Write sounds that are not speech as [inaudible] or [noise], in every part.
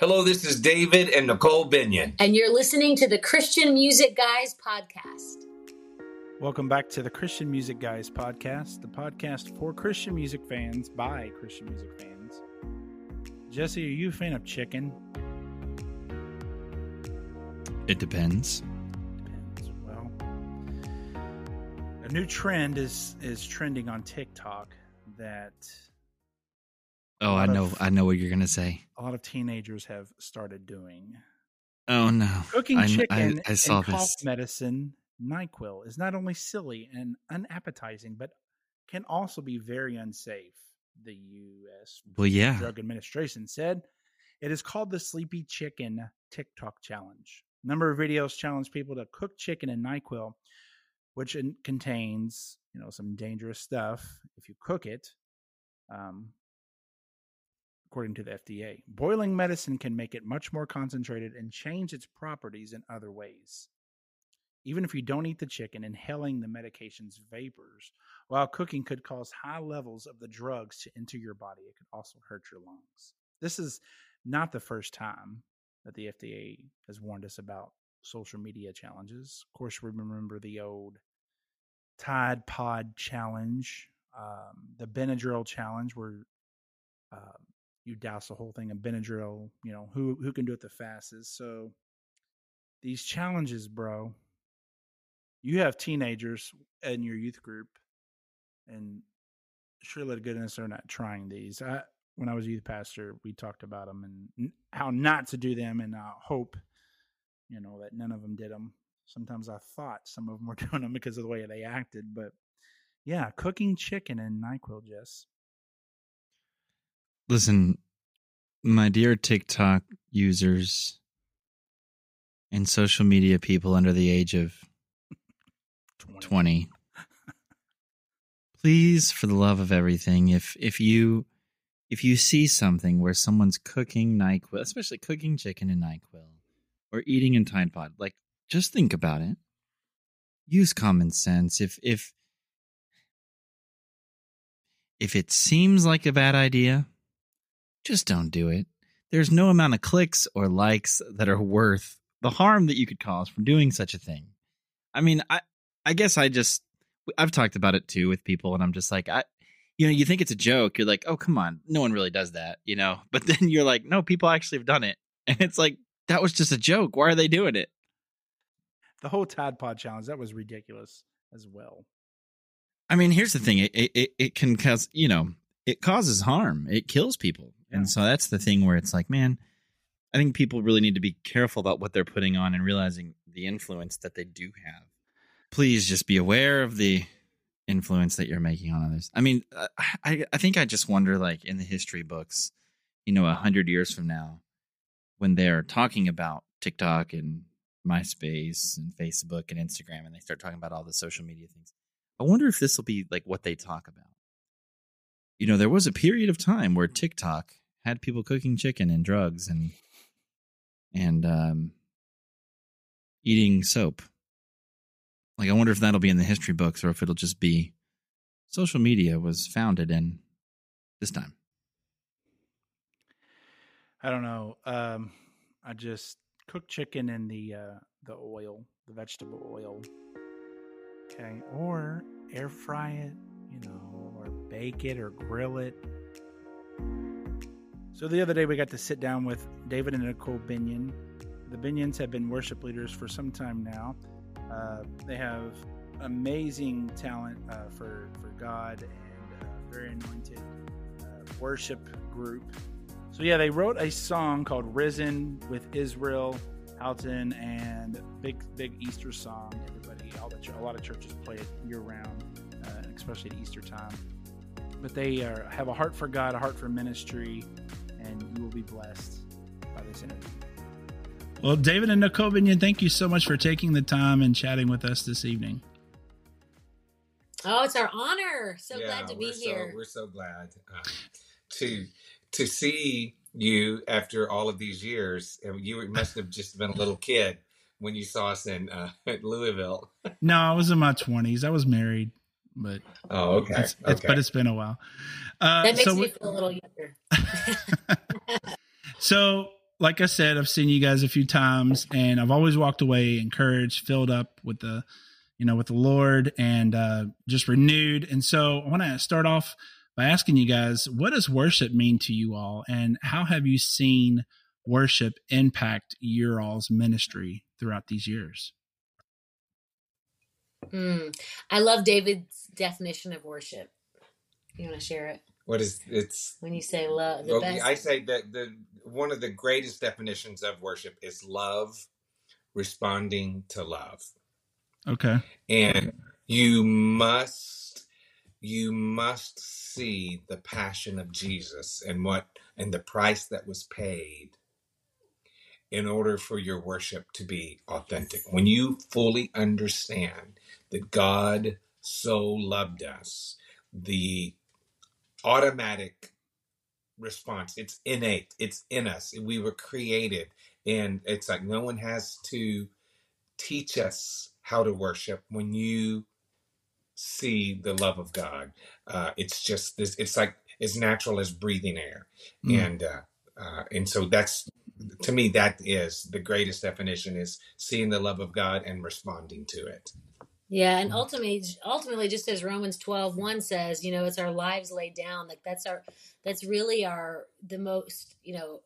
Hello, this is David and Nicole Binion. And you're listening to the Christian Music Guys podcast. Welcome back to the Christian Music Guys podcast, the podcast for Christian music fans by Christian music fans. Jesse, are you a fan of chicken? It depends. Depends. Well, a new trend is is trending on TikTok that Oh, I know. Of, I know what you're gonna say. A lot of teenagers have started doing. Oh no! Cooking chicken I, I, I saw and this. cough medicine NyQuil is not only silly and unappetizing, but can also be very unsafe. The U.S. Well, yeah. Drug Administration said it is called the Sleepy Chicken TikTok Challenge. A number of videos challenge people to cook chicken in NyQuil, which contains you know some dangerous stuff if you cook it. Um, according to the FDA, boiling medicine can make it much more concentrated and change its properties in other ways. Even if you don't eat the chicken, inhaling the medication's vapors while cooking could cause high levels of the drugs to enter your body. It could also hurt your lungs. This is not the first time that the FDA has warned us about social media challenges. Of course, we remember the old Tide Pod challenge, um, the Benadryl challenge, where uh, you douse the whole thing in Benadryl. You know who who can do it the fastest. So these challenges, bro, you have teenagers in your youth group, and surely to goodness they're not trying these. I, when I was a youth pastor, we talked about them and how not to do them, and I hope, you know, that none of them did them. Sometimes I thought some of them were [laughs] doing them because of the way they acted, but yeah, cooking chicken and Nyquil, Jess. Listen, my dear TikTok users and social media people under the age of 20. Please, for the love of everything, if if you if you see something where someone's cooking NyQuil, especially cooking chicken in NyQuil, or eating in Tide Pod, like just think about it. Use common sense. If if if it seems like a bad idea, just don't do it. There's no amount of clicks or likes that are worth the harm that you could cause from doing such a thing. I mean, I I guess I just I've talked about it too with people, and I'm just like, I, you know, you think it's a joke. You're like, oh, come on, no one really does that, you know. [laughs] But then you're like, no, people actually have done it, [laughs] and it's like that was just a joke. Why are they doing it? The whole Tide Pod challenge that was ridiculous as well. I mean, here's the thing: it it, it can cause you know it causes harm. It kills people, yeah. and so that's the thing where it's like, man, I think people really need to be careful about what they're putting on and realizing the influence that they do have please just be aware of the influence that you're making on others. I mean, uh, I I think I just wonder, like in the history books, you know, a hundred years from now, when they're talking about TikTok and MySpace and Facebook and Instagram, and they start talking about all the social media things. I wonder if this will be like what they talk about. You know, there was a period of time where TikTok had people cooking chicken and drugs and and um, eating soap like, I wonder if that'll be in the history books or if it'll just be social media was founded in this time. I don't know. Um, I just cook chicken in the uh, the oil, the vegetable oil. Okay, or air fry it, you know, or bake it or grill it. So the other day we got to sit down with David and Nicole Binion. The Binions have been worship leaders for some time now. Uh, they have amazing talent uh, for for God and uh, very anointed uh, worship group. So yeah, they wrote a song called "Risen" with Israel Houghton and big big Easter song. Everybody, the a lot of churches play it year round, uh, especially at Easter time. But they are, have a heart for God, a heart for ministry, and you will be blessed by this interview. Well, David and Nicole Binion, thank you so much for taking the time and chatting with us this evening. Oh, it's our honor. So yeah, glad to be here. We're so glad uh, to to see you after all of these years. You must have just been a little kid when you saw us in uh, [laughs] Louisville. no, I was in my twenties. I was married, but oh, okay. It's, it's, okay. But it's been a while. Uh, that makes so me we, feel a little younger. [laughs] so like I said, I've seen you guys a few times, and I've always walked away encouraged, filled up with the, you know, with the Lord, and uh, just renewed. And so I want to start off by asking you guys, what does worship mean to you all, and how have you seen worship impact your all's ministry throughout these years? Mm. I love David's definition of worship. You want to share it? What is it's When you say love, the well, best. I say that the one of the greatest definitions of worship is love responding to love. Okay. And you must you must see the passion of Jesus and what and the price that was paid in order for your worship to be authentic. When you fully understand that God so loved us, the automatic response, it's innate, it's in us. We were created. And it's like no one has to teach us how to worship when you see the love of God. Uh, it's just this, it's like as natural as breathing air. Mm. And, uh, uh, and so that's, to me, that is the greatest definition is seeing the love of God and responding to it. Yeah, and ultimately, ultimately, just as Romans 12, 1 says, you know, it's our lives laid down. Like that's our, that's really our, the most, you know,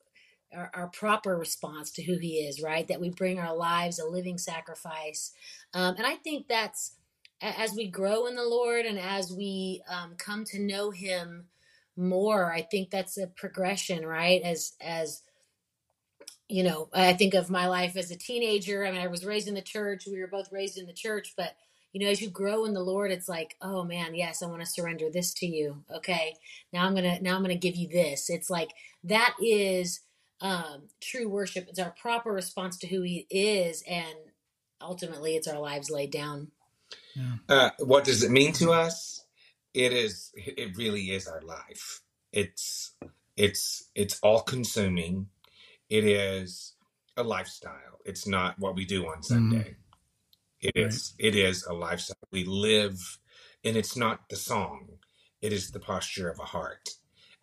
our, our proper response to who he is, right? That we bring our lives a living sacrifice. Um, and I think that's, as we grow in the Lord and as we um, come to know him more, I think that's a progression, right? As, as, you know, I think of my life as a teenager. I mean, I was raised in the church. We were both raised in the church, but you know, as you grow in the Lord, it's like, oh man, yes, I want to surrender this to you. Okay, now I'm gonna now I'm gonna give you this. It's like that is um, true worship. It's our proper response to who He is, and ultimately, it's our lives laid down. Yeah. Uh, what does it mean to us? It is, it really is our life. It's, it's, it's all consuming. It is a lifestyle. It's not what we do on Mhm. Sunday. It Right. is, it is a lifestyle. We live, and it's not the song. It is the posture of a heart,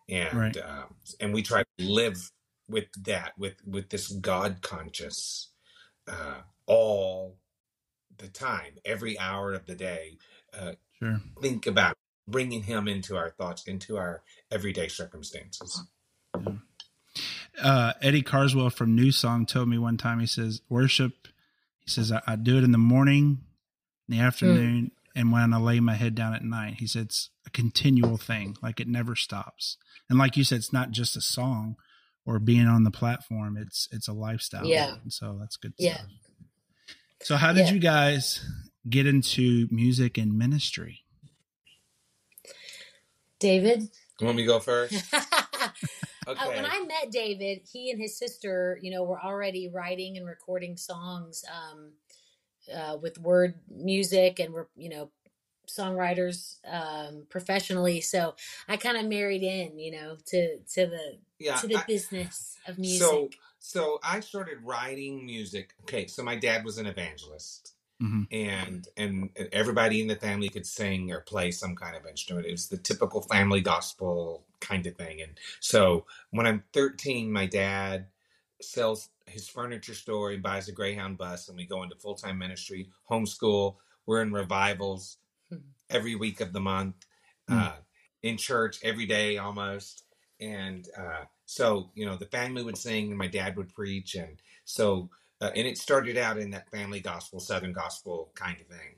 and Right. um, and we try to live with that, with with this God conscious, uh, all the time, every hour of the day. Uh, Sure. think about bringing Him into our thoughts, into our everyday circumstances. Uh, Eddie Carswell from New Song told me one time. He says, "Worship." He says, I, "I do it in the morning, in the hmm. afternoon, and when I lay my head down at night." He said, "It's a continual thing. Like it never stops." And like you said, it's not just a song or being on the platform. It's it's a lifestyle. Yeah. And so that's good Yeah. stuff. So how did Yeah. you guys get into music and ministry? David. You want me to go first? [laughs] Uh, when I met David, he and his sister, you know, were already writing and recording songs um, uh, with word music, and were, you know, songwriters um, professionally. So I kind of married in, you know, to to the yeah. to the I- business of music. so so I started writing music. Okay, so my dad was an evangelist. Mhm. and and everybody in the family could sing or play some kind of instrument. It was the typical family gospel kind of thing. And so when I'm 13, my dad sells his furniture store. He buys a Greyhound bus, and we go into full time ministry, homeschool. We're in revivals Mhm. every week of the month, Mm. uh, in church every day almost. And uh, so, you know, the family would sing, and my dad would preach, and so uh, and it started out in that family gospel, Southern gospel kind of thing.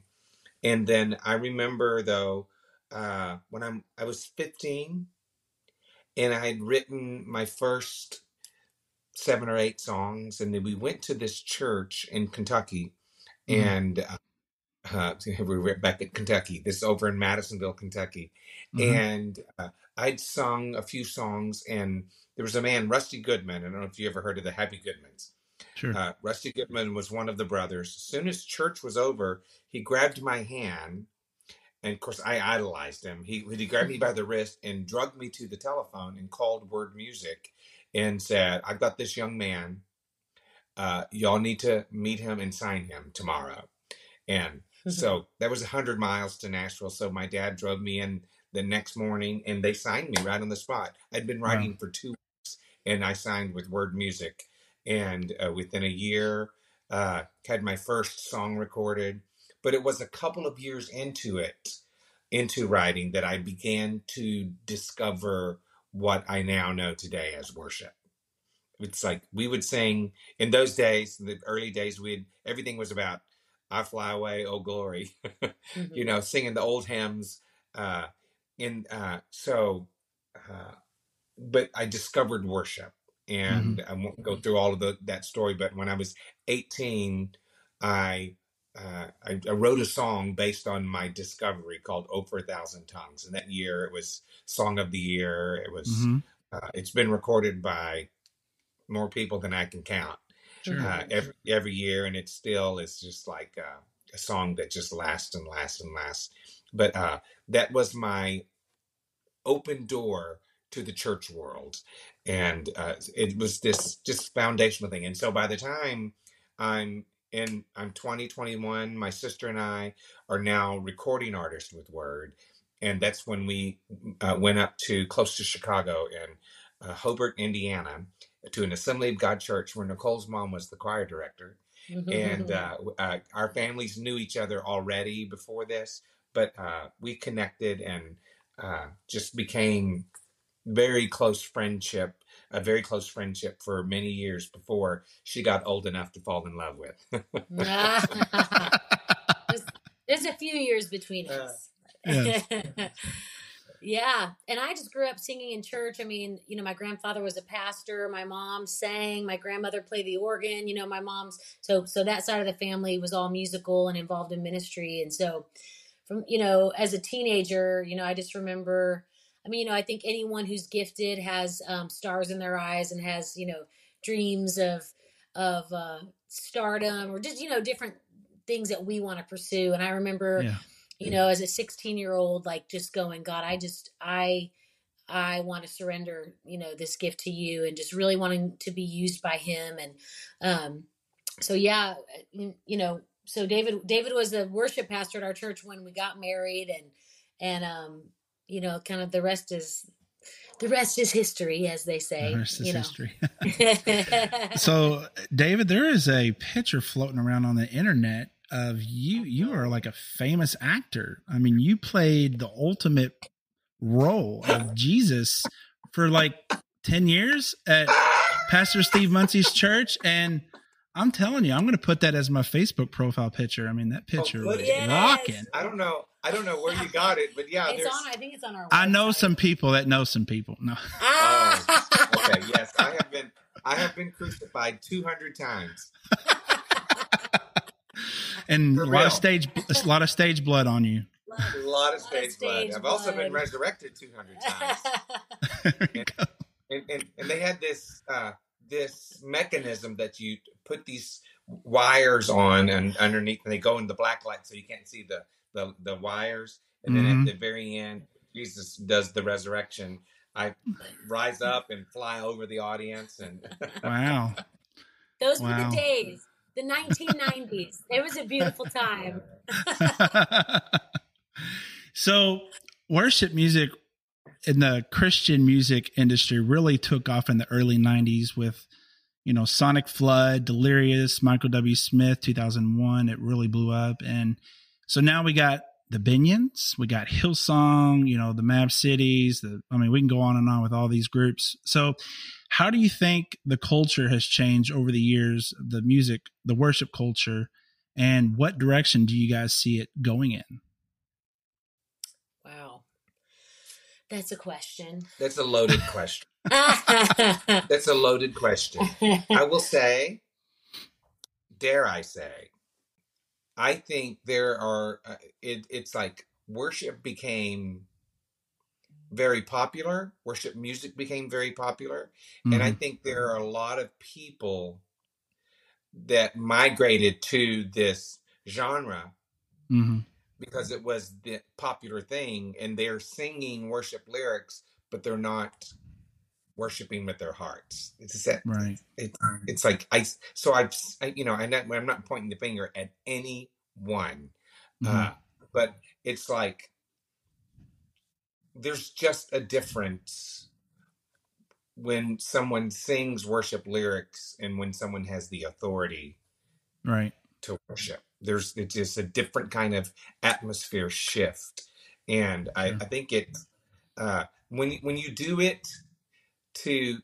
And then I remember though, uh, when I'm I was 15, and I had written my first seven or eight songs, and then we went to this church in Kentucky, Mhm. and uh, uh, [laughs] we were back at Kentucky. This is over in Madisonville, Kentucky, Mhm. and uh, I'd sung a few songs, and there was a man, Rusty Goodman. I don't know if you ever heard of the Happy Goodmans. Sure. Uh, Rusty Goodman was one of the brothers. As soon as church was over, he grabbed my hand, and of course, I idolized him. He he grabbed me by the wrist and drugged me to the telephone and called Word Music, and said, "I've got this young man. Uh, y'all need to meet him and sign him tomorrow." And [laughs] so that was a hundred miles to Nashville. So my dad drove me in the next morning, and they signed me right on the spot. I'd been Wow. writing for two weeks, and I signed with Word Music and uh, within a year, uh, had my first song recorded. But it was a couple of years into it, into writing, that I began to discover what I now know today as worship. It's like we would sing in those days, in the early days, we'd everything was about I fly away, oh glory, Mhm. [laughs] you know, singing the old hymns. Uh, in uh, so, uh, but I discovered worship, and I won't go through all of the, that story. But when I was 18, I, uh, I I wrote a song based on my discovery called "Oh for a Thousand Tongues," and that year it was Song of the Year. It was. hmm Uh, it's been recorded by more people than I can count Sure. uh, every every year, and it still is just like uh, a song that just lasts and lasts and lasts. But uh, that was my open door to the church world, and uh, it was this just foundational thing. And so by the time I'm in, I'm 20, 21, my sister and I are now recording artists with Word, and that's when we uh, went up to close to Chicago in uh, Hobart, Indiana, to an Assembly of God church where Nicole's mom was the choir director and uh, uh, our families knew each other already before this, but uh, we connected and uh, just became very close friendship, a very close friendship for many years before she got old enough to fall in love with. [laughs] there's, there's a few years between Uh, us. Yes. [laughs] yeah. And I just grew up singing in church. I mean, you know, my grandfather was a pastor, my mom sang, my grandmother played the organ, you know, my mom's so so that side of the family was all musical and involved in ministry. And so from you know, as a teenager, you know, I just remember I mean, you know, I think anyone who's gifted has um, stars in their eyes and has, you know, dreams of of uh, stardom or just you know different things that we want to pursue. And I remember, Yeah. you know, as a 16 year old, like just going, God, I just I I want to surrender, you know, this gift to you, and just really wanting to be used by Him. And um, so, yeah, you you know, so David David was the worship pastor at our church when we got married, and and um, you know, kind of the rest is the rest is history, as they say. The rest is you know. history. [laughs] [laughs] so, David, there is a picture floating around on the internet of you. You are like a famous actor. I mean, you played the ultimate role of Jesus for like 10 years at Pastor Steve Munsey's church. And I'm telling you, I'm going to put that as my Facebook profile picture. I mean, that oh, picture put was. Yes. rocking. I don't know. I don't know where you got it, but yeah, it's there's. on. I think it's on our. I know some people that know some people. No. [laughs] Ah! Okay, yes, I have been. I have been crucified 200 times. And For a lot real. of stage, a lot of stage blood on you. A lot of stage, blood. stage I've also been resurrected 200 [laughs] times. There and, and, and they had this uh, this mechanism that you put these wires on and underneath and they go in the black light so you can't see the the, the wires and then Mhm. at the very end jesus does the resurrection i rise up and fly over the audience and Wow. [laughs] Those were the days, the 1990s. It was a beautiful time. [laughs] so worship music in the Christian music industry really took off in the early 90s with you know Sonic Flood, Delirious, Michael W. Smith, 2001. It really blew up, and so now we got the Binions, we got Hillsong, you know the Mab Cities. The I mean, we can go on and on with all these groups. So, how do you think the culture has changed over the years? The music, the worship culture, and what direction do you guys see it going in? Wow. That's a question. that's a loaded [laughs] question [laughs] that's a loaded question i will say dare i say i think there are uh, it, it's like worship became very popular worship music became very popular and i Mhm. think there are a lot of people that migrated to this genre Mhm. because it was the popular thing and they're singing worship lyrics but they're not worshiping with their hearts it's that right. it, it's like i so i've I, you know i'm not, I'm not pointing the finger at anyone Mhm. uh, but it's like there's just a difference when someone sings worship lyrics and when someone has the authority Right. to worship. There's it's just a different kind of atmosphere shift, and I. I think it uh, when when you do it to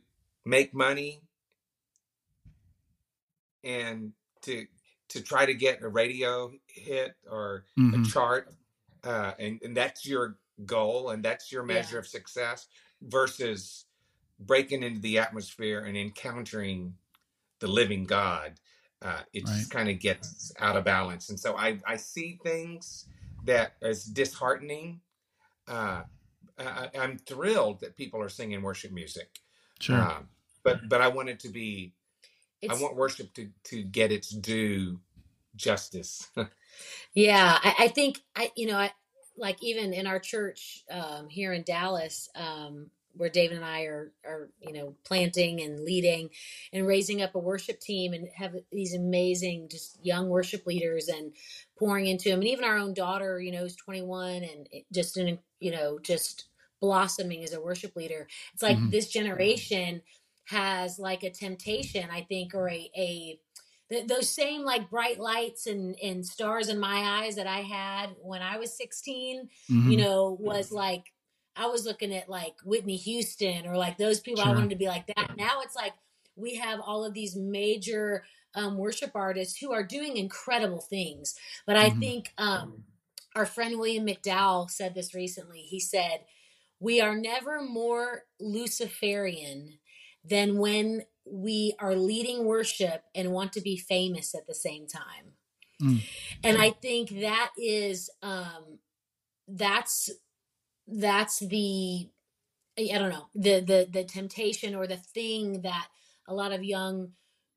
make money and to to try to get a radio hit or a hmm chart, uh, and and that's your goal and that's your yeah. measure of success versus breaking into the atmosphere and encountering the living God, uh, it Right. just kind of gets out of balance. And so I, I see things that as disheartening. Uh, I, I'm thrilled that people are singing worship music, Sure. um, but but I want it to be. I want worship to to get its due justice. [laughs] Yeah, I, I think I, you know, I like even in our church um, here in Dallas, um, where David and I are, are, you know, planting and leading and raising up a worship team and have these amazing, just young worship leaders and pouring into them. And even our own daughter, you know, is 21 and just in, you know, just blossoming as a worship leader. It's like hmm this generation has like a temptation, I think, or a, a th- those same like bright lights and and stars in my eyes that I had when I was 16, you hmm know, was like I was looking at like Whitney Houston or like those people I wanted to be like that. Now it's like we have all of these major um, worship artists who are doing incredible things. But I hmm think um, our friend William McDowell said this recently. He said, We are never more Luciferian than when we are leading worship and want to be famous at the same time. Mm. And I think that is um that's that's the I don't know, the the the temptation or the thing that a lot of young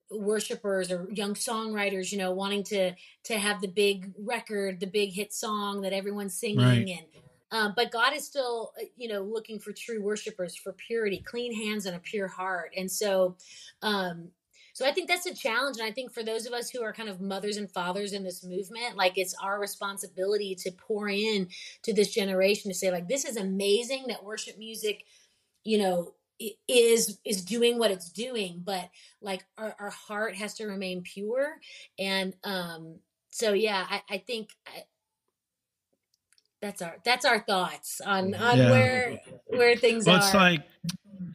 worshipers or young songwriters, you know, wanting to to have the big record, the big hit song that everyone's Right. singing and um, but God is still, uh, you know, looking for true worshipers for purity, clean hands and a pure heart. And so, um, so I think that's a challenge. And I think for those of us who are kind of mothers and fathers in this movement, like it's our responsibility to pour in to this generation to say, like, this is amazing that worship music, you know, is is doing what it's doing, but like our, our heart has to remain pure. And um, so yeah, I, I think I, that's our that's our thoughts on on Yeah. where where things Well, are. it's like,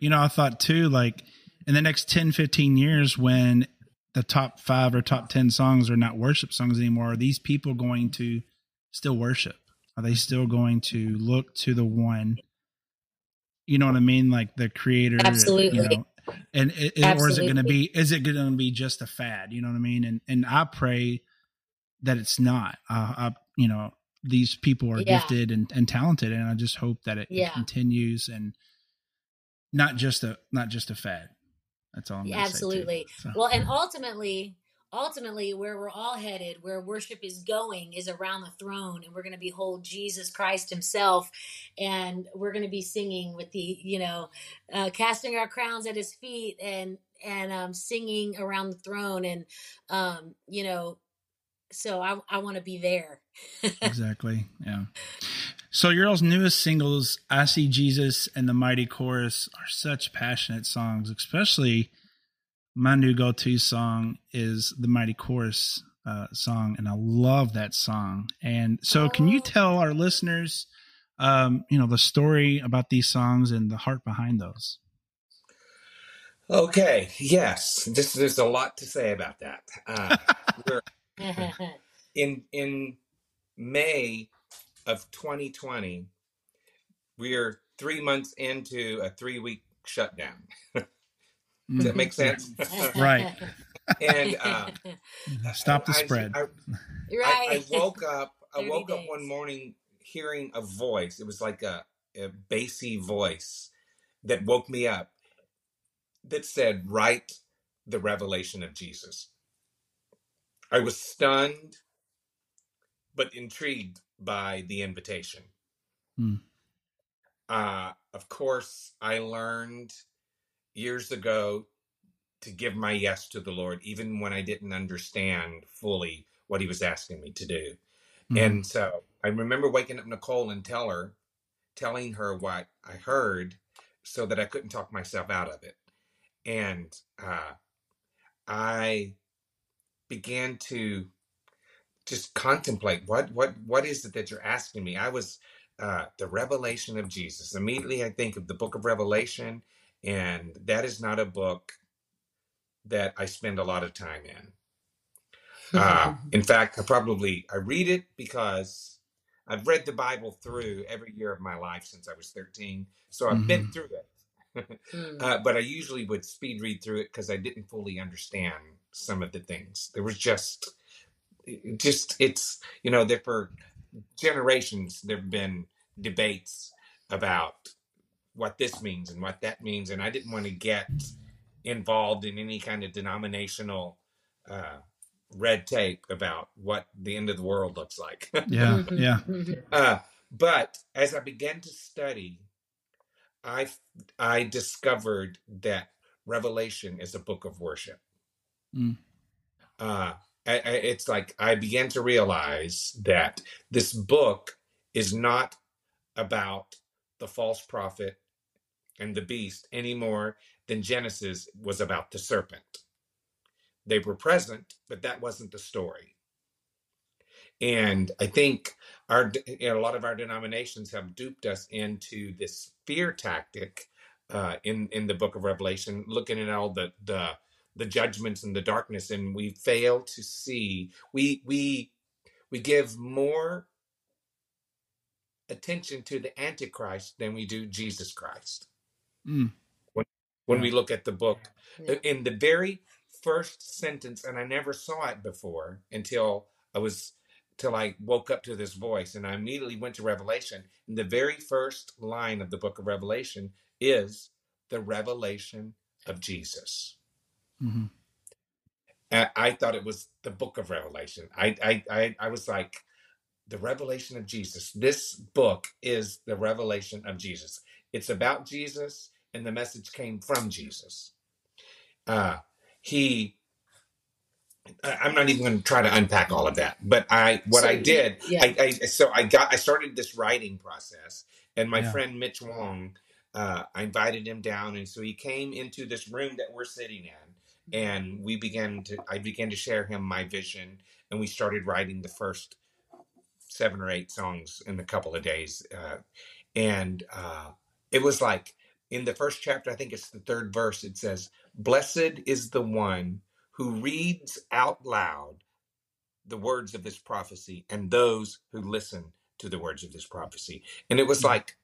you know, I thought too, like in the next 10, 15 years, when the top five or top 10 songs are not worship songs anymore, are these people going to still worship? Are they still going to look to the one, you know what I mean? Like the creator, Absolutely. you know, and it, it- or is it going to be, is it going to be just a fad? You know what I mean? And, and I pray that it's not, uh, I, you know, these people are Yeah. gifted and, and talented. And I just hope that it, it continues and, not just a not just a fad. That's all I'm gonna Absolutely. too. So, Well, and ultimately, ultimately, where we're all headed, where worship is going, is around the throne, and we're going to behold Jesus Christ Himself, and we're going to be singing with the, you know, uh, casting our crowns at His feet, and and um, singing around the throne, and um, you know, so I I want to be there. [laughs] exactly. Yeah. So your all's newest singles, "I See Jesus" and "The Mighty Chorus," are such passionate songs. Especially my new go-to song is the "Mighty Chorus" uh, song, and I love that song. And so, can you Oh. tell our listeners, um, you know, the story about these songs and the heart behind those? Okay, yes, this there's a lot to say about that. Uh, [laughs] we're [laughs] in in May of 2020, we're three months into a three week shutdown. Does that make sense? [laughs] Right. and uh, Stop the I- spread. I, right. I, I woke up. [laughs] I 30 woke up one morning hearing a voice. It was like a, a bassy voice that woke me up. That said, "Write the revelation of Jesus." I was stunned, but intrigued by the invitation. Hmm. Uh, of course, I learned years ago to give my yes to the Lord, even when I didn't understand fully what He was asking me to do. Mhm. And so I remember waking up Nicole and tell her, telling her what I heard. so that I couldn't talk myself out of it. And uh, I began to just contemplate what what what is it that you're asking me. I was uh, the revelation of Jesus. Immediately, I think of the book of Revelation, and that is not a book that I spend a lot of time in. [laughs] Uh, in fact, I probably I read it because I've read the Bible through every year of my life since I was 13, so I've been Mhm. through it. [laughs] Mm. uh, but I usually would speed read through it because I didn't fully understand some of the things. There was just, it- just it's you know there for generations there have been debates about what this means and what that means, and I didn't want to get involved in any kind of denominational uh, red tape about what the end of the world looks like. Yeah, [laughs] Mhm. yeah. Mhm. uh, but as I began to study, I I discovered that Revelation is a book of worship. Mm. Uh, I, I, it's like I began to realize that this book is not about the false prophet and the beast any more than Genesis was about the serpent. They were present, but that wasn't the story. And I think our you know, a lot of our denominations have duped us into this fear tactic uh, in in the Book of Revelation, looking at all the the the judgments and the darkness, and we fail to see we we we give more attention to the Antichrist than we do Jesus Christ Mm. when when Yeah. we look at the book Yeah. in the very first sentence and i never saw it before until i was till i woke up to this voice and i immediately went to revelation and the very first line of the book of revelation is the revelation of jesus Mhm. and i thought it was the book of revelation i i i, I was like the revelation of jesus this book is the revelation of jesus it's about jesus and the message came from jesus uh he i'm not even going to try to unpack all of that but i what So i did yeah. I, I so i got i started this writing process and my Yeah. friend mitch wong uh, i invited him down and so he came into this room that we're sitting in and we began to i began to share him my vision and we started writing the first seven or eight songs in a couple of days uh, and uh, it was like in the first chapter i think it's the third verse it says blessed is the one who reads out loud the words of this prophecy and those who listen to the words of this prophecy. And it was Mhm. like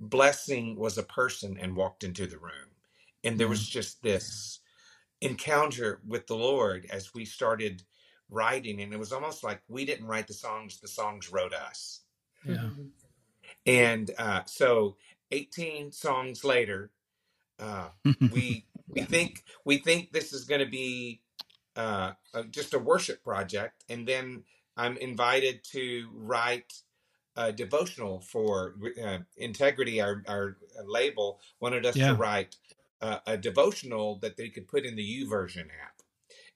blessing was a person and walked into the room. And there was just this encounter with the lord as we started writing and it was almost like we didn't write the songs the songs wrote us Yeah. Mhm. and uh, so 18 songs later uh, we [laughs] we think we think this is going to be uh, uh, just a worship project, and then I'm invited to write a devotional for uh, Integrity. Our our label wanted us Yeah. to write uh, a devotional that they could put in the YouVersion app.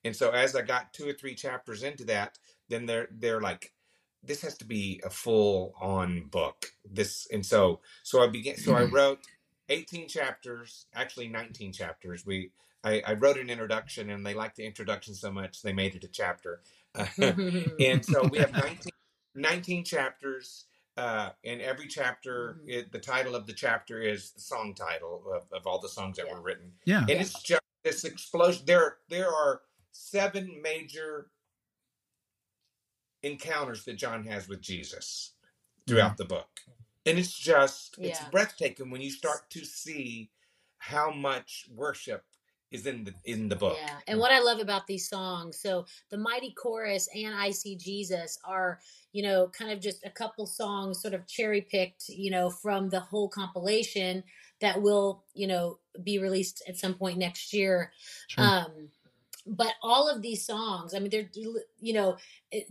And so as I got two or three chapters into that, then they're they're like, this has to be a full on book. This and so so I began so I wrote 18 chapters, actually 19 chapters. We I, I wrote an introduction and they liked the introduction so much they made it a chapter. [laughs] and so we have [laughs] 19, 19 chapters. Uh, and every chapter, Mhm. it, the title of the chapter is the song title of, of all the songs that Yeah. were written yeah. and it's just this explosion. There, there are seven major encounters that John has with Jesus throughout the book, and it's just it's Yeah. breathtaking when you start to see how much worship is in the in the book. Yeah, and what I love about these songs, so the Mighty Chorus and I See Jesus are, you know, kind of just a couple songs sort of cherry picked, you know, from the whole compilation that will, you know, be released at some point next year. Sure. Um, but all of these songs, I mean, they're, you know,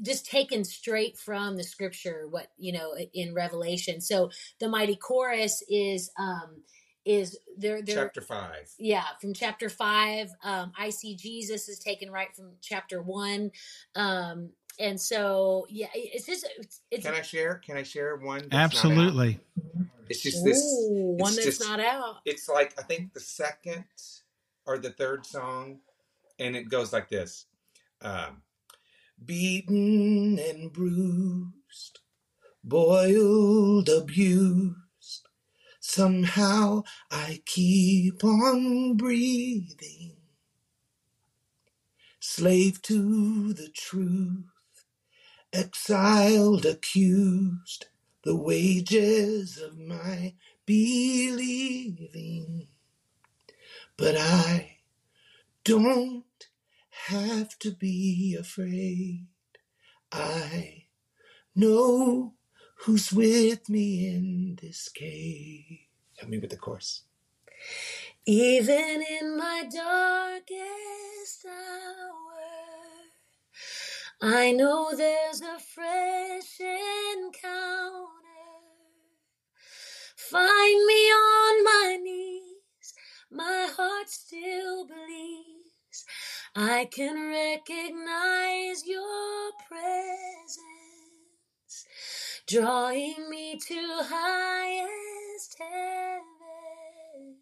just taken straight from the scripture, what, you know, in Revelation. So the Mighty Chorus is, um, is they're, they're, Chapter five. yeah from chapter five um i see jesus is taken right from chapter one um and so yeah it's just it's, it's Can I share? Can I share one? that's not? Absolutely. It's just this. Ooh, it's one that's just- not out. It's like I think the second or the third song, and it goes like this: um, beaten and bruised, boiled, abused. Somehow I keep on breathing, slave to the truth, exiled, accused. The wages of my believing. But I don't have to be afraid. I know who's with me in this cave. Help me with the chorus. Even in my darkest hour, I know there's a fresh encounter. Find me on my knees, my heart still believes. I can recognize your presence, drawing me to highest heaven.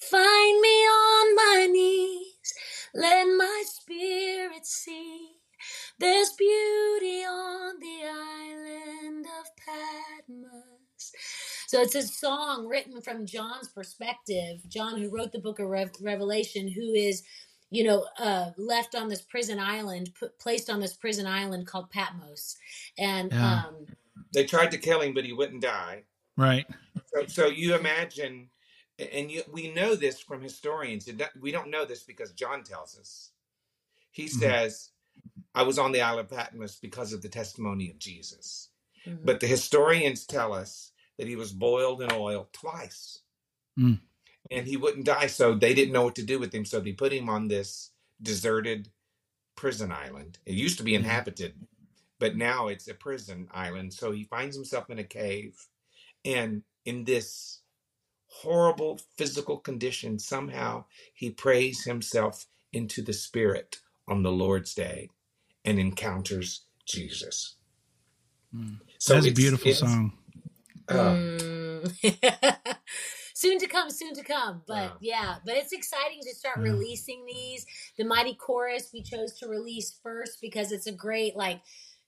Find me on my knees, let my spirit see. There's beauty on the island of Patmos. So it's a song written from John's perspective. John, who wrote the book of Rev- Revelation, who is, you know, uh, left on this prison island, put, placed on this prison island called Patmos. And Yeah. um, They tried to kill him, but he wouldn't die. Right. So, so you imagine, and you, we know this from historians. It don't- We don't know this because John tells us. He Mhm. says, "I was on the Isle of Patmos because of the testimony of Jesus." mhm. But the historians tell us that he was boiled in oil twice. Mm. And he wouldn't die, so they didn't know what to do with him. So they put him on this deserted prison island. It used to be Yeah. inhabited, but now it's a prison island. So he finds himself in a cave. And in this horrible physical condition, somehow he prays himself into the spirit on the Lord's day and encounters Jesus. Mm. So That's a it's- beautiful it's- song. uh, Mm. [laughs] soon to come, soon to come. But Wow. yeah, but it's exciting to start Yeah. releasing these. The Mighty Chorus we chose to release first because it's a great like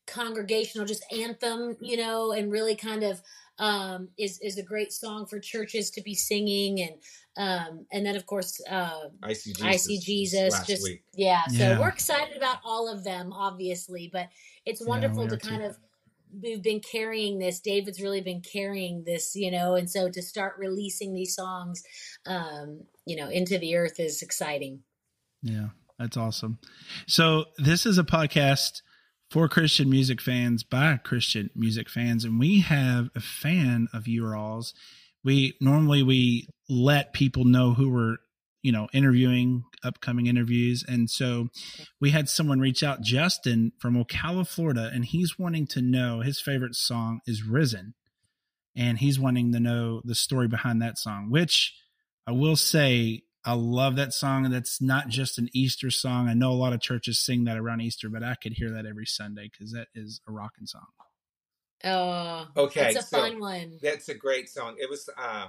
congregational just anthem, you know, and really kind of um is is a great song for churches to be singing and um and then of course uh I see Jesus. I see Jesus. last Just week. yeah. So Yeah. we're excited about all of them, obviously, but it's wonderful we to are too. kind of we've been carrying this. David's really been carrying this, you know, and so to start releasing these songs, um, you know, into the earth is exciting. Yeah, that's awesome. So this is a podcast for Christian music fans by Christian music fans, and we have a fan of you all's. We normally we let people know who we're you know interviewing upcoming interviews, and so we had someone reach out, Justin from Ocala, Florida, and he's wanting to know his favorite song is "Risen," and he's wanting to know the story behind that song, which I will say I love that song. And that's not just an Easter song. I know a lot of churches sing that around Easter, but I could hear that every Sunday because that is a rocking song. Oh, Okay, it's a so fun one. That's a great song. It was uh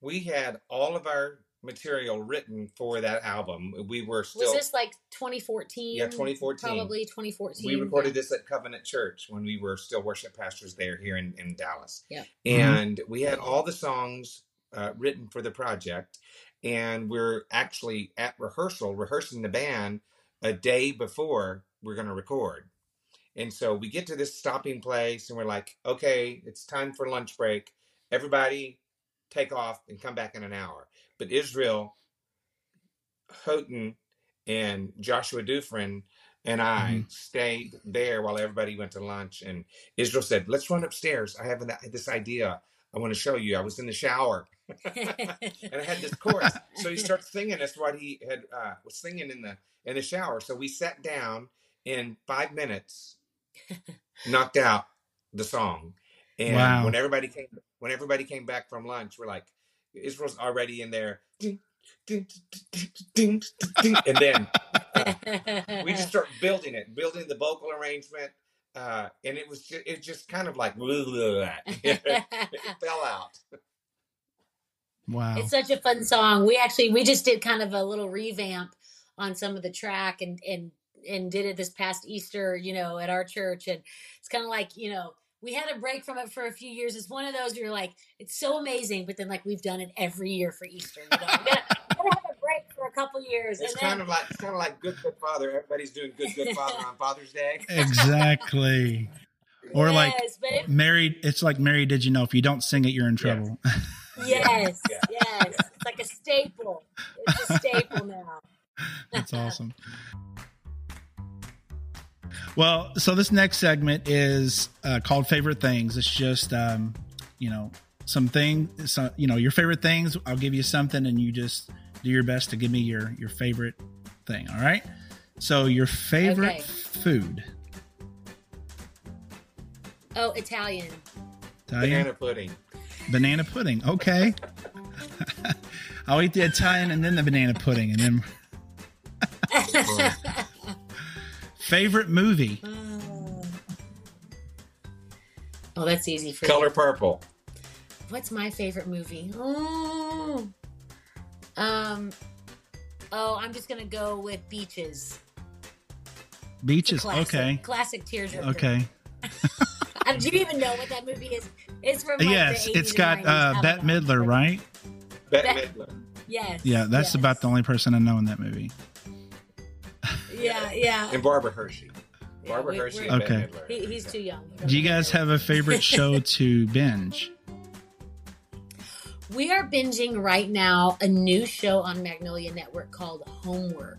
we had all of our material written for that album. We were still Was this like 2014? Yeah, 2014. Probably 2014. we recorded this at Covenant Church when we were still worship pastors there here in, in Dallas. Yeah. And we had all the songs uh, written for the project. And we're actually at rehearsal, rehearsing the band a day before we're going to record. And so we get to this stopping place and we're like, okay, it's time for lunch break. Everybody take off and come back in an hour. But Israel, Houghton, and Joshua Dufresne and I stayed there while everybody went to lunch. And Israel said, let's run upstairs. I have an, this idea. I want to show you. I was in the shower [laughs] and I had this chorus. So he starts singing us what he had uh, was singing in the in the shower. So we sat down in five minutes, knocked out the song. And Wow. when everybody came when everybody came back from lunch, we're like, Israel's already in there. And then we just start [laughs] building it, building the vocal arrangement. uh, and it was just, it just kind of like [laughs] it fell out. Wow. It's such a fun song. We actually we just did kind of a little revamp on some of the track and and and did it this past Easter, you know, at our church. And it's kind of like, you know, we had a break from it for a few years. It's one of those you're like, it's so amazing, but then like we've done it every year for Easter. You know, we gotta, we gotta have a break for a couple years. It's and kind then, of like it's kind of like Good Good Father. Everybody's doing Good Good Father on Father's Day. [laughs] [laughs] exactly. Or like yes, but it, Mary, it's like Mary. Did you know if you don't sing it, you're in Yeah. trouble? [laughs] yes, Yeah. yes, it's like a staple. It's a staple now. That's awesome. Well, so this next segment is uh, called "Favorite Things." It's just, um, you know, some thing, so, you know, your favorite things. I'll give you something, and you just do your best to give me your your favorite thing. All right. So your favorite Okay. food? Oh, Italian. Italian? Banana pudding. banana pudding. Okay. [laughs] I'll eat the Italian and then the banana pudding, and then [laughs] favorite movie. oh, that's easy for Color you. purple. What's my favorite movie? Mm. Um. Oh, I'm just gonna go with Beaches. Beaches. Classic, Okay. Classic Tears. Okay. [laughs] Do you even know what that movie is? It's from like, yes, the 80s it's got and 90s. I uh, Bette. Midler, right? Bette Bette- Midler. Yes. Yeah, that's yes. about the only person I know in that movie. Yeah, yeah. And Barbara Hershey. Yeah, Barbara we- Hershey and Okay. Bette Midler. He, he's too young. Do you guys have a favorite [laughs] show to binge? We are binging right now a new show on Magnolia Network called Homework.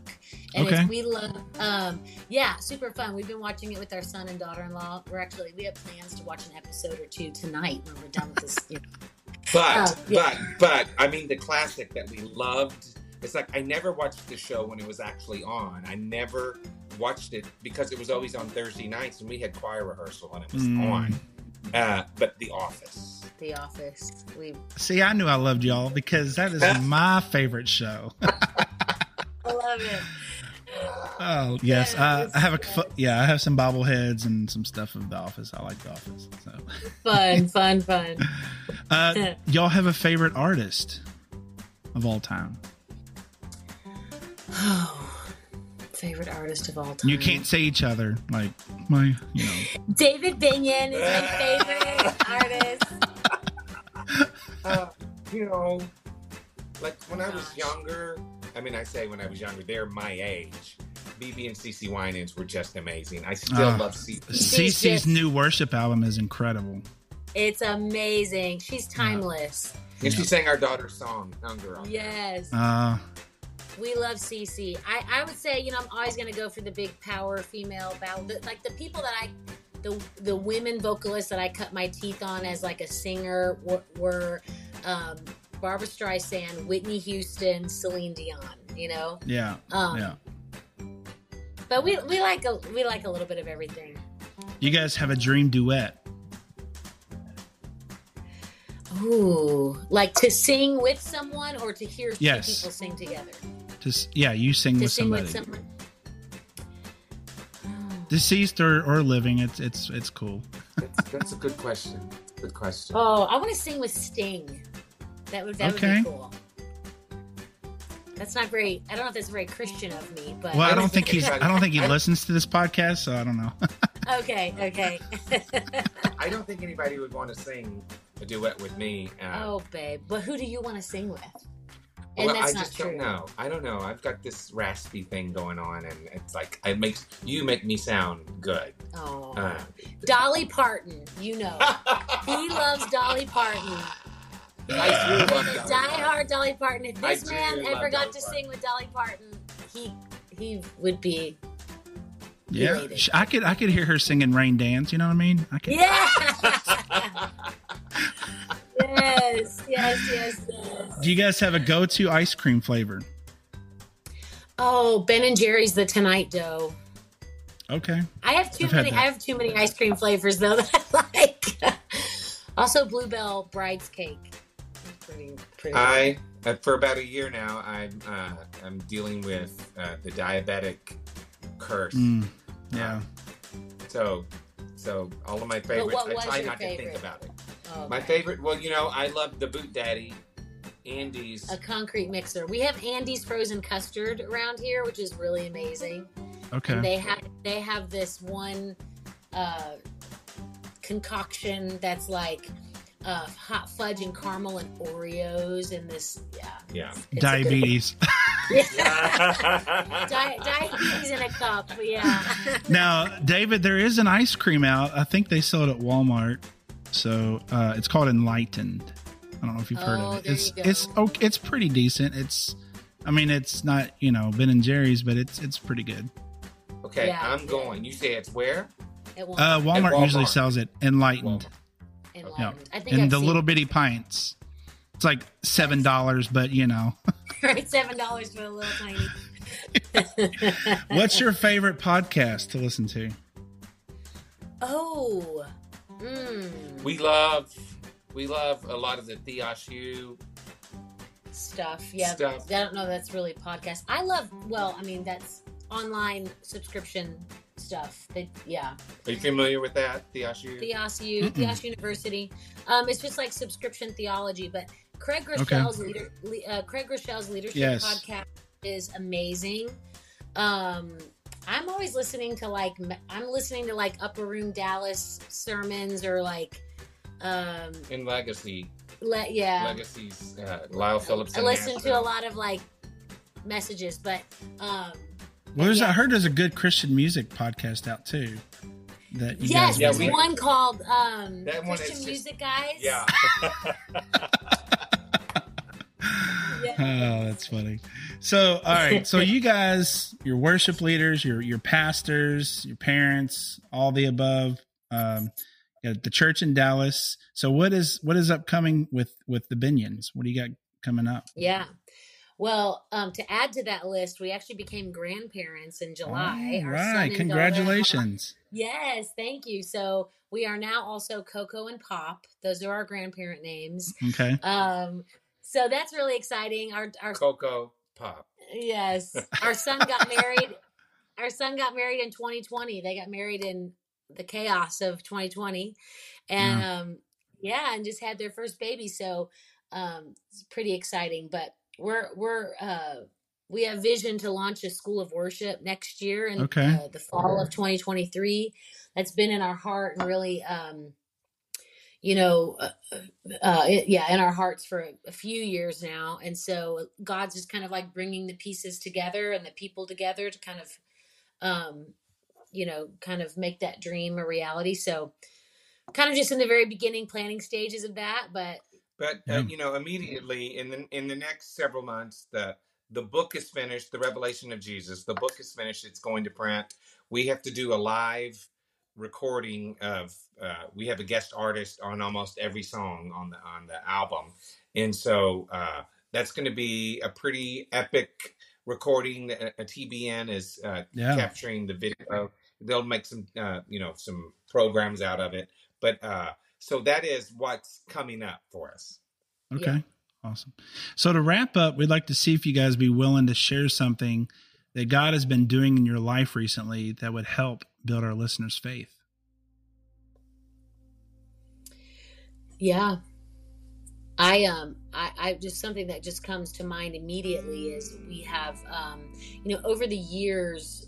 And Okay. we love, um, yeah, super fun. We've been watching it with our son and daughter in law. We're actually, we have plans to watch an episode or two tonight when we're done with this. You know. But, Oh, yeah. but, but, I mean, the classic that we loved. It's like I never watched the show when it was actually on. I never watched it because it was always on Thursday nights and we had choir rehearsal and it was Mm. on. Uh, but The Office. The Office. We See, I knew I loved y'all because that is [laughs] my favorite show. I love it. Oh yes, Yeah, uh, I have a good. yeah. I have some bobbleheads and some stuff of The Office. I like The Office. So, Fun, [laughs] fun, fun. uh, [laughs] y'all have a favorite artist of all time? Oh, favorite artist of all time. You can't say each other like my, you know. David Binion is my favorite [laughs] artist. Uh, you know, like when I was younger, I mean, I say when I was younger, they're my age. BeBe and CeCe Winans were just amazing. I still Ah. love CeCe. CeCe's just- new worship album is incredible. It's amazing. She's timeless. And she sang our daughter's song, Hunger. on Yes. Uh, We love CeCe. I, I would say, you know, I'm always going to go for the big power female ballad. Like the people that I, the the women vocalists that I cut my teeth on as like a singer were, were um, Barbra Streisand, Whitney Houston, Celine Dion. You know, yeah, um, yeah. but we we like a we like a little bit of everything. You guys have a dream duet. Ooh, like to sing with someone or to hear two Yes. people sing together. Just yeah, you sing To with sing somebody, with someone. Oh. deceased or, or living. It's it's it's cool. That's, that's a good question. Good question. Oh, I want to sing with Sting. That would that Okay. would be cool. That's not very. I don't know if that's very Christian of me, but Well, I don't don't think think he's. I don't think he listens to this podcast, so I don't know. [laughs] okay, okay. [laughs] I don't think anybody would want to sing a duet with me. Uh, oh, babe, but who do you want to sing with? And well, that's I not just true. don't know. I don't know. I've got this raspy thing going on, and it's like it makes you make me sound good. Oh, Uh, Dolly Parton. You know, he loves Dolly Parton. I do He's love a Dolly diehard Dolly Parton. If I this do man love ever got Dolly to Parton. sing with Dolly Parton, he he would be. yeah, Related. I could. I could hear her singing "Rain Dance." You know what I mean? I could. Yeah. [laughs] yes, yes, yes, yes. Do you guys have a go-to ice cream flavor? Oh, Ben and Jerry's the Tonight Dough. Okay. I have too I've many. I have too many ice cream flavors though [laughs] that I like. also, Bluebell Bride's Cake. Pretty, pretty. I uh, for about a year now. I'm uh, I'm dealing with uh, the diabetic curse. Mm, yeah. So So all of my favorites. what I was try your not to favorite? think about it. Oh, My favorite. Well, you know, I love the Boot Daddy, Andy's. A concrete mixer. We have Andy's frozen custard around here, which is really amazing. Okay. And they have they have this one uh, concoction that's like uh, hot fudge and caramel and Oreos and this yeah. Yeah. it's a good- Diabetes. [laughs] Di- diabetes in a cup, yeah. now, David, there is an ice cream out. I think they sell it at Walmart. So uh, it's called Enlightened. I don't know if you've heard Oh, of it. It's it's okay. It's pretty decent. It's, I mean, it's not you know Ben and Jerry's, but it's it's pretty good. Okay, Yeah. I'm going. You say it's where? At one Uh, Walmart, Walmart. usually sells it Enlightened. Walmart. Enlightened. Yeah, I think and I've the little it. bitty pints. It's like seven dollars, but you know. [laughs] right seven dollars for a little tiny. [laughs] What's your favorite podcast to listen to? oh? Mm, We love, we love a lot of the Theos U. stuff. Yeah, Stuff. I don't know. That's really podcast. I love. Well, I mean, that's online subscription stuff. That yeah, Are you familiar with that, Theos U? Theos U, Mm-mm. Theos University. Um, it's just like subscription theology. But Craig Groeschel's leader, uh, Craig Groeschel's leadership Yes. podcast is amazing. Um, I'm always listening to like I'm listening to like Upper Room Dallas sermons or like um In Legacy, let yeah. Legacy's uh, Lyle Phillips. I in listen to a lot of like messages, but um Well, there's, Yeah. I heard there's a good Christian music podcast out too. That you yes, guys Yeah, there's we- one called um That one Christian just- Music Guys. Yeah. Yeah. [laughs] [laughs] Oh, that's funny. So, all right. So, you guys, your worship leaders, your your pastors, your parents, all the above, um, at the church in Dallas. So, what is what is upcoming with with the Binions? What do you got coming up? Yeah. Well, um, to add to that list, we actually became grandparents in July. All Our son right. Congratulations. daughter- Yes, thank you. So we are now also Coco and Pop. Those are our grandparent names. Okay. Um, so that's really exciting. Our our Coco Pop. Yes. Our son got married. [laughs] Our son got married in 2020. They got married in the chaos of 2020. And um yeah, and just had their first baby. So um it's pretty exciting. But we're we're uh we have vision to launch a school of worship next year in Okay. uh, the fall of 2023. That's been in our heart and really um you know, uh, uh, it, yeah, in our hearts for a, a few years now, and so God's just kind of like bringing the pieces together and the people together to kind of, um, you know, kind of make that dream a reality. So, kind of just in the very beginning planning stages of that, but But uh, Yeah. you know, immediately in the in the next several months, the the book is finished. The Revelation of Jesus. The book is finished. It's going to print. We have to do a live recording of. Uh, we have a guest artist on almost every song on the on the album, and so uh, that's going to be a pretty epic recording. A, a TBN is uh, Yeah. capturing the video. They'll make some, uh, you know, some programs out of it. But uh, so that is what's coming up for us. Okay. Yeah. Awesome. So to wrap up, we'd like to see if you guys be willing to share something that God has been doing in your life recently that would help build our listeners' faith. Yeah. I um I, I just something that just comes to mind immediately is we have um you know over the years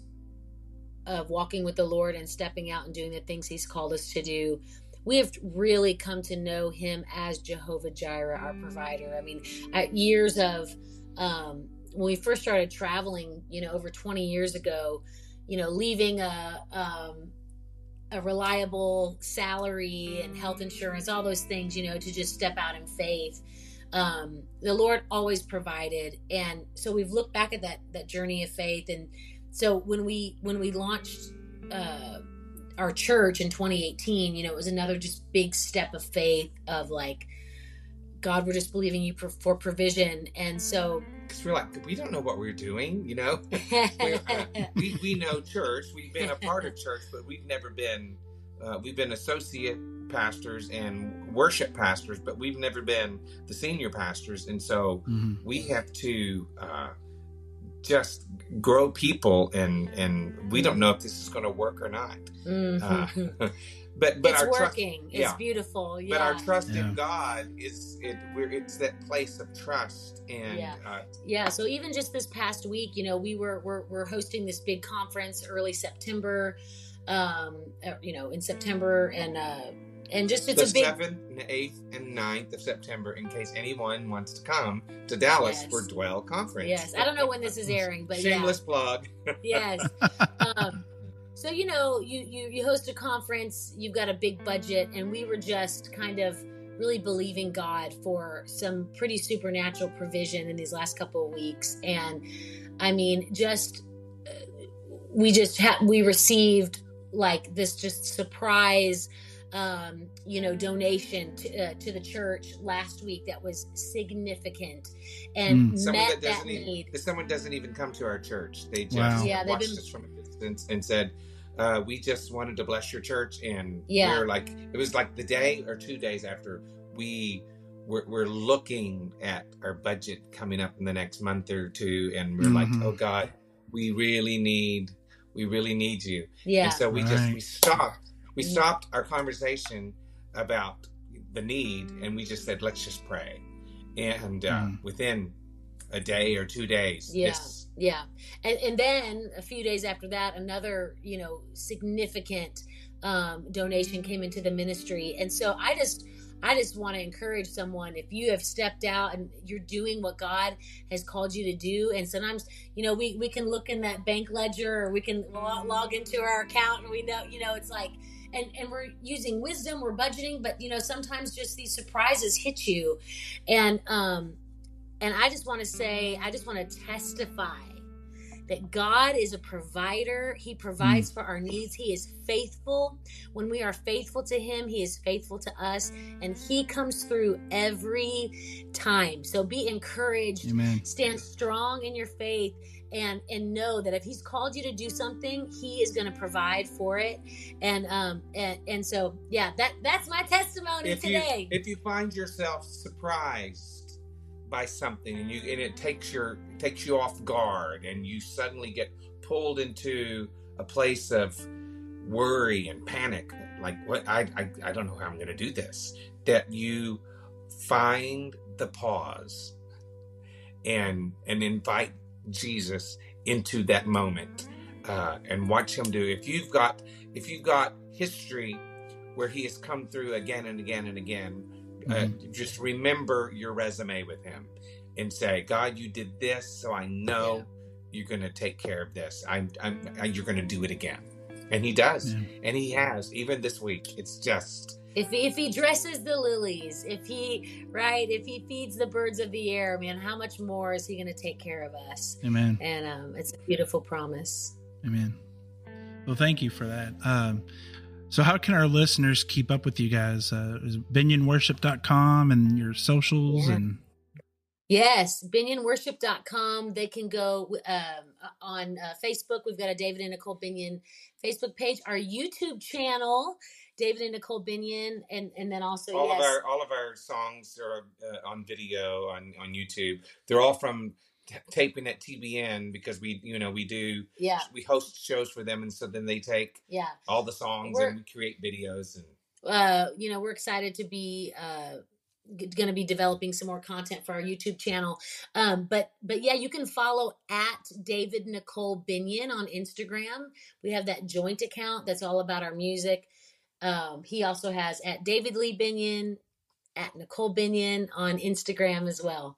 of walking with the Lord and stepping out and doing the things he's called us to do we have really come to know him as Jehovah Jireh our provider I mean at years of um when we first started traveling you know over 20 years ago you know leaving a um a reliable salary and health insurance, all those things, you know, to just step out in faith. Um, the Lord always provided, and so we've looked back at that that journey of faith. And so when we when we launched uh, our church in 2018, you know, it was another just big step of faith of like, God, we're just believing you for, for provision. And so, Because we're like, we don't know what we're doing, you know? [laughs] We're, uh, we, we know church. We've been a part of church, but we've never been, uh, we've been associate pastors and worship pastors, but we've never been the senior pastors. And so Mhm. we have to uh, just grow people, and, and we don't know if this is going to work or not. Mhm. Uh, [laughs] but but it's our trust, working. it's yeah. beautiful. Yeah. but our trust Yeah. in God is it. We're it's that place of trust and Yeah. uh, yeah so even just this past week you know we were we're, we're hosting this big conference early september um uh, you know in september and uh and just the it's a big seventh, and eighth, and 9th of September. In case anyone wants to come to Dallas Yes. for Dwell Conference. yes i don't know when this is airing but yeah Shameless plug. [laughs] yes um so you know you you you host a conference you've got a big budget and we were just kind of really believing god for some pretty supernatural provision in these last couple of weeks and i mean just uh, we just had we received like this just surprise um you know donation to, uh, to the church last week that was significant and Someone met that that doesn't need even, someone doesn't even come to our church. They just Wow. Yeah, watched been- us from a distance and said, uh, "We just wanted to bless your church." And Yeah. we're like, it was like the day or two days after we were, we're looking at our budget coming up in the next month or two, and we're like, Mhm. "Oh God, we really need, we really need you." yeah And so we just we stopped. We Mm. stopped our conversation about the need, and we just said, "Let's just pray." And uh, Mm. within a day or two days, Yeah. this- Yeah. And and then a few days after that, another, you know, significant um, donation came into the ministry. And so I just I just want to encourage someone if you have stepped out and you're doing what God has called you to do. And sometimes, you know, we, we can look in that bank ledger or we can log into our account and we know, you know, it's like, and, and we're using wisdom, we're budgeting, but you know, sometimes just these surprises hit you. And, um, and I just want to say, I just want to testify that God is a provider. He provides for our needs. He is faithful. When we are faithful to Him, He is faithful to us, and He comes through every time. So be encouraged. Amen. Stand strong in your faith. And, and know that if he's called you to do something, he is going to provide for it, and um and, and so yeah that that's my testimony if you if you find yourself surprised by something and you and it takes your takes you off guard and you suddenly get pulled into a place of worry and panic like what i i, I don't know how i'm going to do this that you find the pause and and invite jesus into that moment uh, and watch him do. If you've got if you've got history where he has come through again and again and again uh, just remember your resume with him and say god you did this so i know Yeah. you're going to take care of this. I'm, I'm you're going to do it again. And he does. Yeah. and he has. Even this week it's just If he, if he dresses the lilies, if he right, if he feeds the birds of the air, man, how much more is he going to take care of us? Amen. And um, it's a beautiful promise. Amen. Well, thank you for that. Um, so, how can our listeners keep up with you guys? Uh, is binionworship.com and your socials Yeah. and Yes, binionworship.com. They can go um, on uh, Facebook. We've got a David and Nicole Binion Facebook page, our YouTube channel, David and Nicole Binion, and and then also all yes, of our all of our songs are uh, on video on on youtube they're all from t- taping at tbn because we you know we do yeah, we host shows for them and so then they take yeah. all the songs We're- and we create videos and uh, you know, we're excited to be uh, going to be developing some more content for our YouTube channel. Um, but but yeah, you can follow at David Nicole Binion on Instagram. We have that joint account that's all about our music. Um, he also has at David Lee Binion, at Nicole Binion on Instagram as well.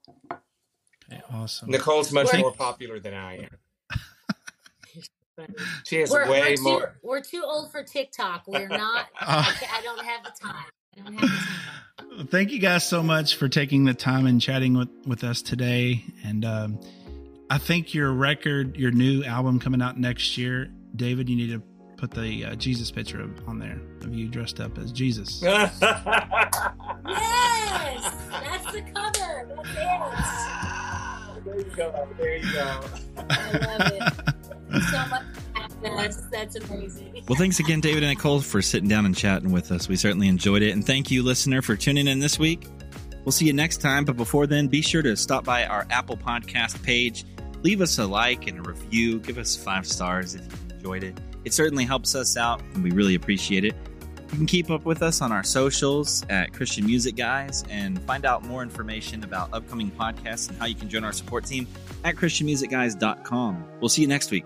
okay, awesome. nicole's much We're- more popular than i am [laughs] she has We're, way we're too, more we're too old for TikTok. We're not. [laughs] I, Oh. I don't have the time. I don't have the time. Thank you guys so much for taking the time and chatting with, with us today. And um, I think your record, your new album coming out next year, David, you need to put the uh, Jesus picture of, on there of you dressed up as Jesus. [laughs] Yes, that's the cover. That's it. there you go there you go I love it. so much happiness. That's amazing. Well, thanks again, David and Nicole, for sitting down and chatting with us. We certainly enjoyed it. And thank you, listener, for tuning in this week. We'll see you next time. But before then, be sure to stop by our Apple Podcast page. Leave us a like and a review. Give us five stars if you enjoyed it. It certainly helps us out, and we really appreciate it. You can keep up with us on our socials at Christian Music Guys and find out more information about upcoming podcasts and how you can join our support team at ChristianMusicGuys.com. We'll see you next week.